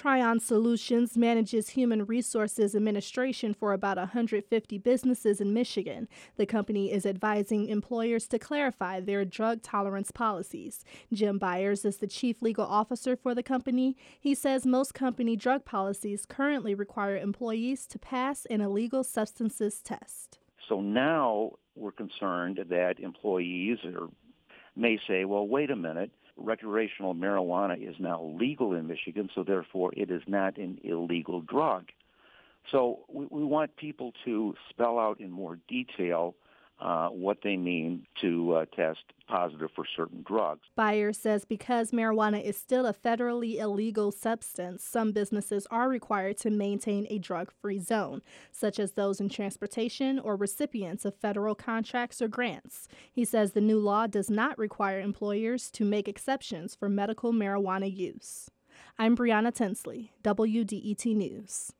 Trion Solutions manages human resources administration for about 150 businesses in Michigan. The company is advising employers to clarify their drug tolerance policies. Jim Byers is the chief legal officer for the company. He says most company drug policies currently require employees to pass an illegal substances test. So now we're concerned that employees are, may say, well, wait a minute recreational marijuana is now legal in Michigan, so therefore it is not an illegal drug. So we, we want people to spell out in more detail uh, what they mean to uh, test positive for certain drugs. Byers says because marijuana is still a federally illegal substance, some businesses are required to maintain a drug free zone, such as those in transportation or recipients of federal contracts or grants. He says the new law does not require employers to make exceptions for medical marijuana use. I'm Brianna Tinsley, WDET News.